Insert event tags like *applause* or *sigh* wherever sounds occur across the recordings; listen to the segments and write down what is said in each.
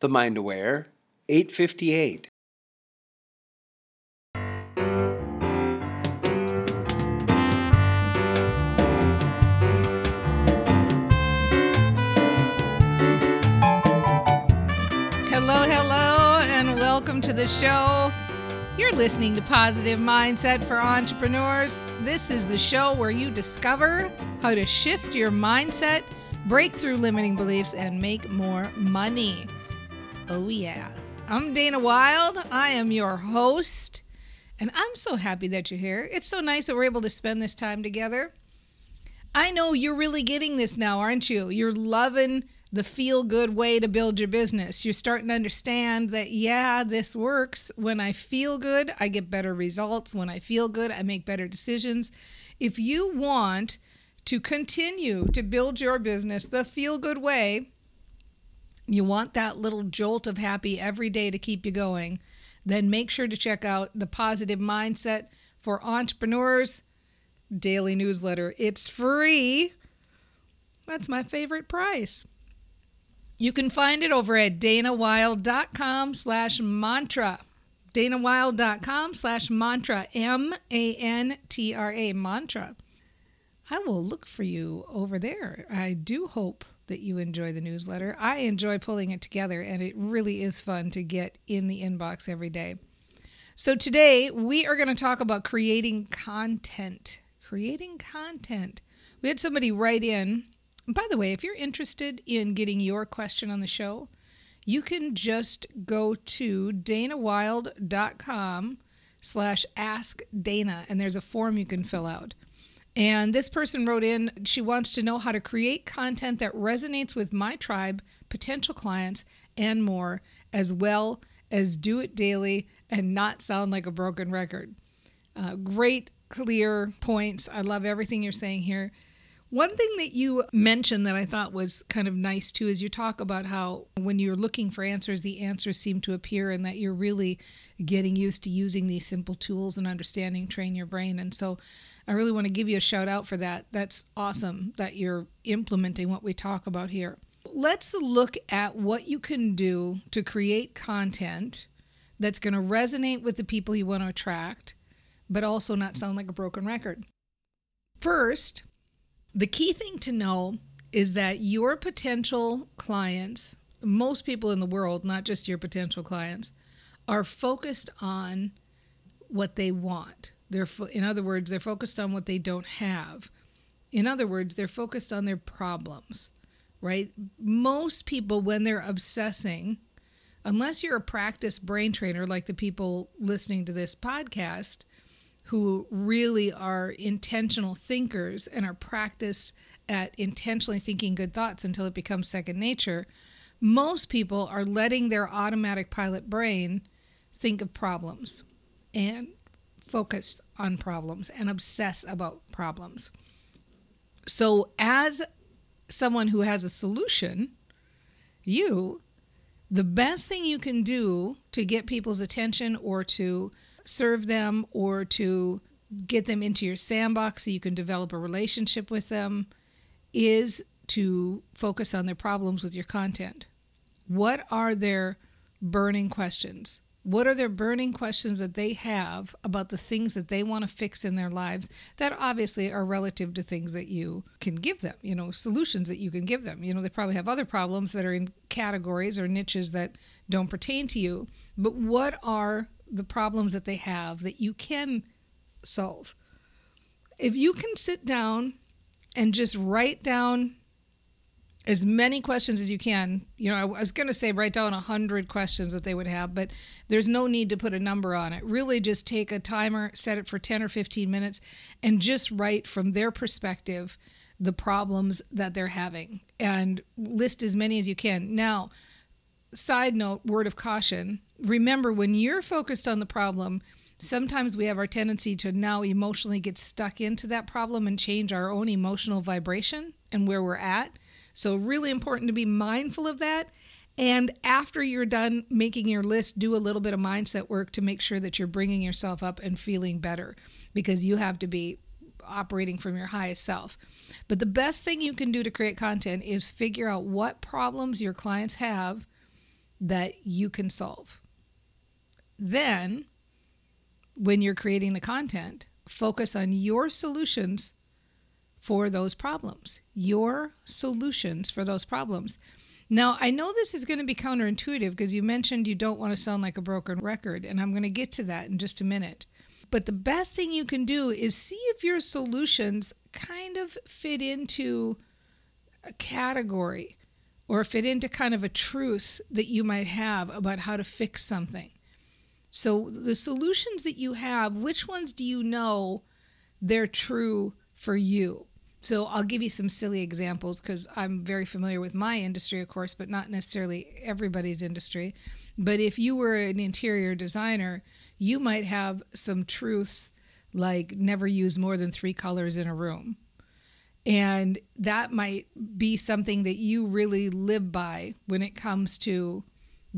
The Mind Aware, 858. Hello, hello, and welcome to the show. You're listening to Positive Mindset for Entrepreneurs. This is the show where you discover how to shift your mindset, break through limiting beliefs, and make more money. Oh, yeah. I'm Dana Wilde. I am your host, and I'm so happy that you're here. It's so nice that we're able to spend this time together. I know you're really getting this now, aren't you? You're loving the feel good way to build your business. You're starting to understand that, yeah, this works. When I feel good, I get better results. When I feel good, I make better decisions. If you want to continue to build your business the feel good way, you want that little jolt of happy every day to keep you going, then make sure to check out the Positive Mindset for Entrepreneurs daily newsletter. It's free. That's my favorite price. You can find it over at danawilde.com slash mantra. danawilde.com slash mantra. M-A-N-T-R-A, mantra. I will look for you over there. I do hope that you enjoy the newsletter. I enjoy pulling it together, and it really is fun to get in the inbox every day. So, today we are going to talk about creating content. Creating content. We had somebody write in. By the way, if you're interested in getting your question on the show, you can just go to danawilde.com slash ask Dana, and there's a form you can fill out. And this person wrote in, she wants to know how to create content that resonates with my tribe, potential clients, and more, as well as do it daily and not sound like a broken record. Uh, great, clear points. I love everything you're saying here. One thing that you mentioned that I thought was kind of nice too is you talk about how when you're looking for answers, the answers seem to appear, and that you're really getting used to using these simple tools and understanding train your brain. And so I really want to give you a shout out for that. That's awesome that you're implementing what we talk about here. Let's look at what you can do to create content that's going to resonate with the people you want to attract, but also not sound like a broken record. First, the key thing to know is that your potential clients, most people in the world, not just your potential clients, are focused on what they want. They're fo- in other words, they're focused on what they don't have. In other words, they're focused on their problems, right? Most people when they're obsessing, unless you're a practice brain trainer like the people listening to this podcast who really are intentional thinkers and are practiced at intentionally thinking good thoughts until it becomes second nature, most people are letting their automatic pilot brain think of problems and focus on problems and obsess about problems. So, as someone who has a solution, you, the best thing you can do to get people's attention or to serve them or to get them into your sandbox so you can develop a relationship with them is to focus on their problems with your content. What are their burning questions? What are their burning questions that they have about the things that they want to fix in their lives that obviously are relative to things that you can give them, you know, solutions that you can give them? You know, they probably have other problems that are in categories or niches that don't pertain to you. But what are the problems that they have that you can solve? If you can sit down and just write down as many questions as you can. You know, I was going to say write down 100 questions that they would have, but there's no need to put a number on it. Really, just take a timer, set it for 10 or 15 minutes, and just write from their perspective the problems that they're having and list as many as you can. Now, side note, word of caution remember when you're focused on the problem, sometimes we have our tendency to now emotionally get stuck into that problem and change our own emotional vibration and where we're at. So, really important to be mindful of that. And after you're done making your list, do a little bit of mindset work to make sure that you're bringing yourself up and feeling better because you have to be operating from your highest self. But the best thing you can do to create content is figure out what problems your clients have that you can solve. Then, when you're creating the content, focus on your solutions for those problems. Your solutions for those problems. Now, I know this is going to be counterintuitive because you mentioned you don't want to sound like a broken record, and I'm going to get to that in just a minute. But the best thing you can do is see if your solutions kind of fit into a category or fit into kind of a truth that you might have about how to fix something. So, the solutions that you have, which ones do you know they're true for you? So, I'll give you some silly examples because I'm very familiar with my industry, of course, but not necessarily everybody's industry. But if you were an interior designer, you might have some truths like never use more than three colors in a room. And that might be something that you really live by when it comes to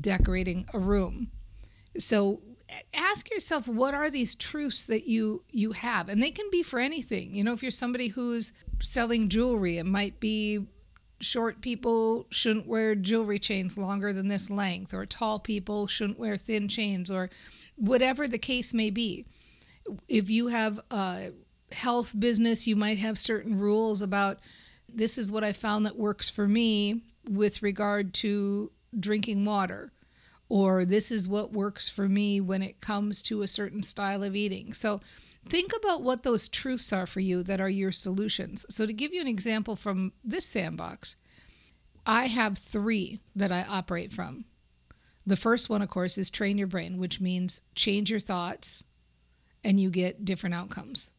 decorating a room. So ask yourself what are these truths that you you have and they can be for anything. You know, if you're somebody who's selling jewelry, it might be short people shouldn't wear jewelry chains longer than this length or tall people shouldn't wear thin chains or whatever the case may be. If you have a health business, you might have certain rules about this is what I found that works for me with regard to drinking water, or this is what works for me when it comes to a certain style of eating. So think about what those truths are for you that are your solutions. So, to give you an example from this sandbox, I have three that I operate from. The first one, of course, is train your brain, which means change your thoughts and you get different outcomes.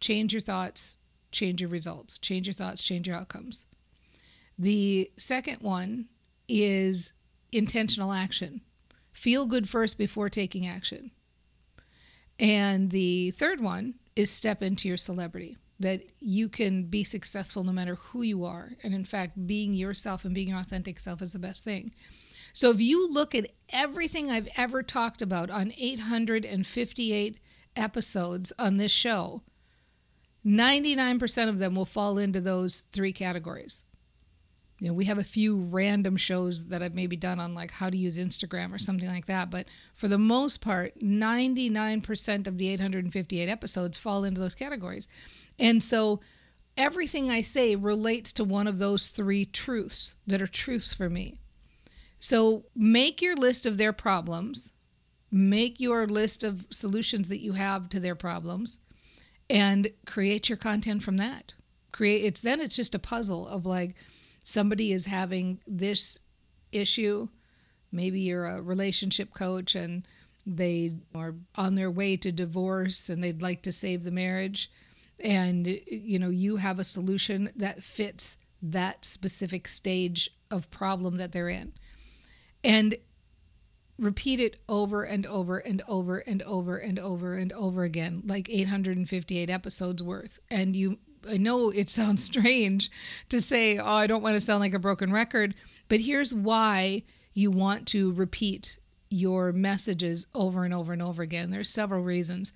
Change your thoughts, change your results. Change your thoughts, change your outcomes. The second one is intentional action. Feel good first before taking action. And the third one is step into your celebrity that you can be successful no matter who you are. And in fact, being yourself and being your authentic self is the best thing. So if you look at everything I've ever talked about on 858 episodes on this show, 99% of them will fall into those three categories. You know, we have a few random shows that I've maybe done on like how to use Instagram or something like that, but for the most part, 99% of the 858 episodes fall into those categories. And so everything I say relates to one of those three truths that are truths for me. So make your list of their problems, make your list of solutions that you have to their problems, and create your content from that. Create it's then it's just a puzzle of like somebody is having this issue. Maybe you're a relationship coach and they are on their way to divorce and they'd like to save the marriage and you know you have a solution that fits that specific stage of problem that they're in and repeat it over and over and over and over and over and over again, like 858 episodes worth. And you, I know it *laughs* sounds strange to say, oh, I don't want to sound like a broken record, but here's why you want to repeat your messages over and over and over again. There's several reasons.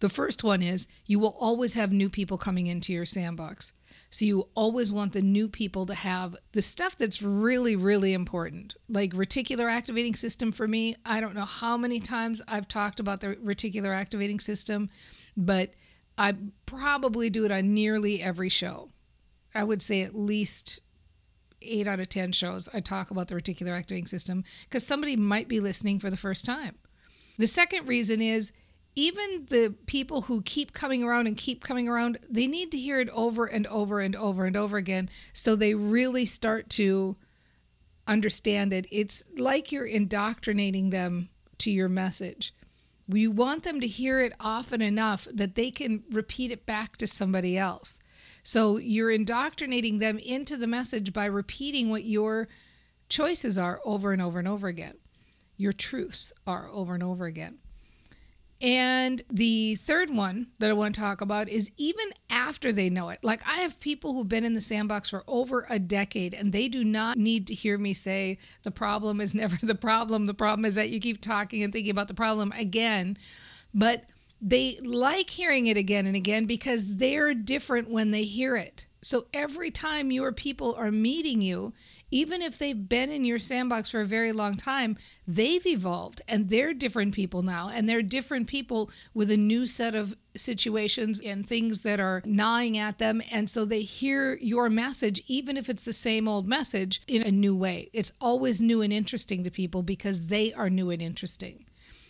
The first one is you will always have new people coming into your sandbox. So you always want the new people to have the stuff that's really, really important. Like reticular activating system for me, I don't know how many times I've talked about the reticular activating system, but I probably do it on nearly every show. I would say at least eight out of 10 shows, I talk about the reticular activating system because somebody might be listening for the first time. The second reason is even the people who keep coming around and keep coming around, they need to hear it over and over and over and over again so they really start to understand it. It's like you're indoctrinating them to your message. We want them to hear it often enough that they can repeat it back to somebody else. So you're indoctrinating them into the message by repeating what your choices are over and over and over again. Your truths are over and over again. And the third one that I want to talk about is even after they know it. Like, I have people who've been in the sandbox for over a decade, and they do not need to hear me say, the problem is never the problem. The problem is that you keep talking and thinking about the problem again. But they like hearing it again and again because they're different when they hear it. So every time your people are meeting you, even if they've been in your sandbox for a very long time, they've evolved and they're different people now. And they're different people with a new set of situations and things that are gnawing at them. And so they hear your message, even if it's the same old message, in a new way. It's always new and interesting to people because they are new and interesting.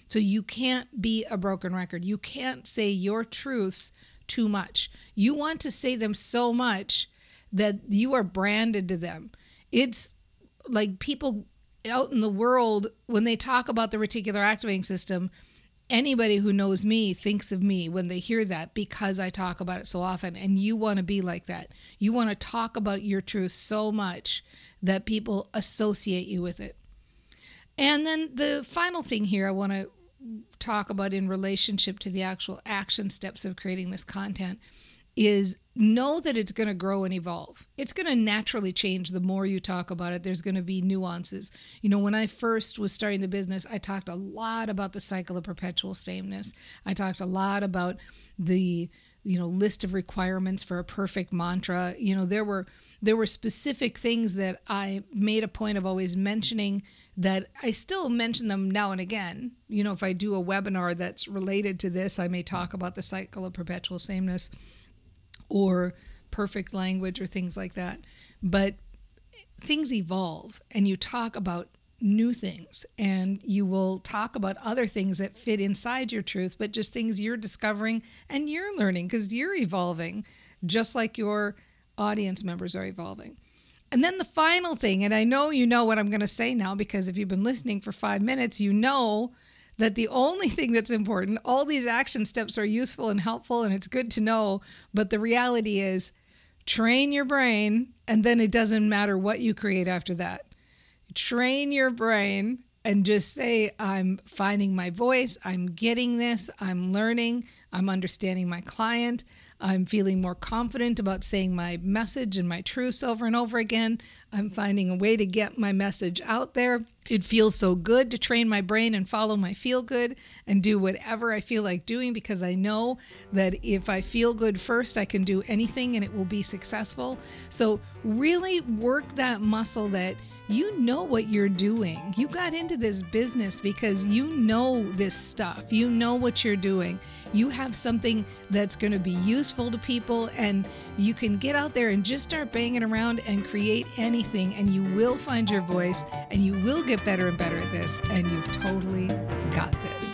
So you can't be a broken record. You can't say your truths too much. You want to say them so much that you are branded to them. It's like people out in the world, when they talk about the reticular activating system, anybody who knows me thinks of me when they hear that because I talk about it so often. And you want to be like that. You want to talk about your truth so much that people associate you with it. And then the final thing here I want to talk about in relationship to the actual action steps of creating this content is know that it's going to grow and evolve. It's going to naturally change the more you talk about it. There's going to be nuances. You know, when I first was starting the business, I talked a lot about the cycle of perpetual sameness. I talked a lot about the you know list of requirements for a perfect mantra. You know, there were there were specific things that I made a point of always mentioning that I still mention them now and again. You know, if I do a webinar that's related to this, I may talk about the cycle of perpetual sameness or perfect language or things like that. But things evolve and you talk about new things and you will talk about other things that fit inside your truth, but just things you're discovering and you're learning because you're evolving just like your audience members are evolving. And then the final thing, and I know you know what I'm going to say now because if you've been listening for five minutes, you know that the only *laughs* thing that's important, all these action steps are useful and helpful and it's good to know, but the reality is train your brain and then it doesn't matter what you create after that. Train your brain and just say, I'm finding my voice, I'm getting this, I'm learning, I'm understanding my client, I'm feeling more confident about saying my message and my truths over and over again. I'm finding a way to get my message out there. It feels so good to train my brain and follow my feel good and do whatever I feel like doing because I know that if I feel good first, I can do anything and it will be successful. So, really work that muscle that you know what you're doing. You got into this business because you know this stuff. You know what you're doing. You have something that's going to be useful to people, and you can get out there and just start banging around and create anything, and you will find your voice and you will get better and better at this, and you've totally got this.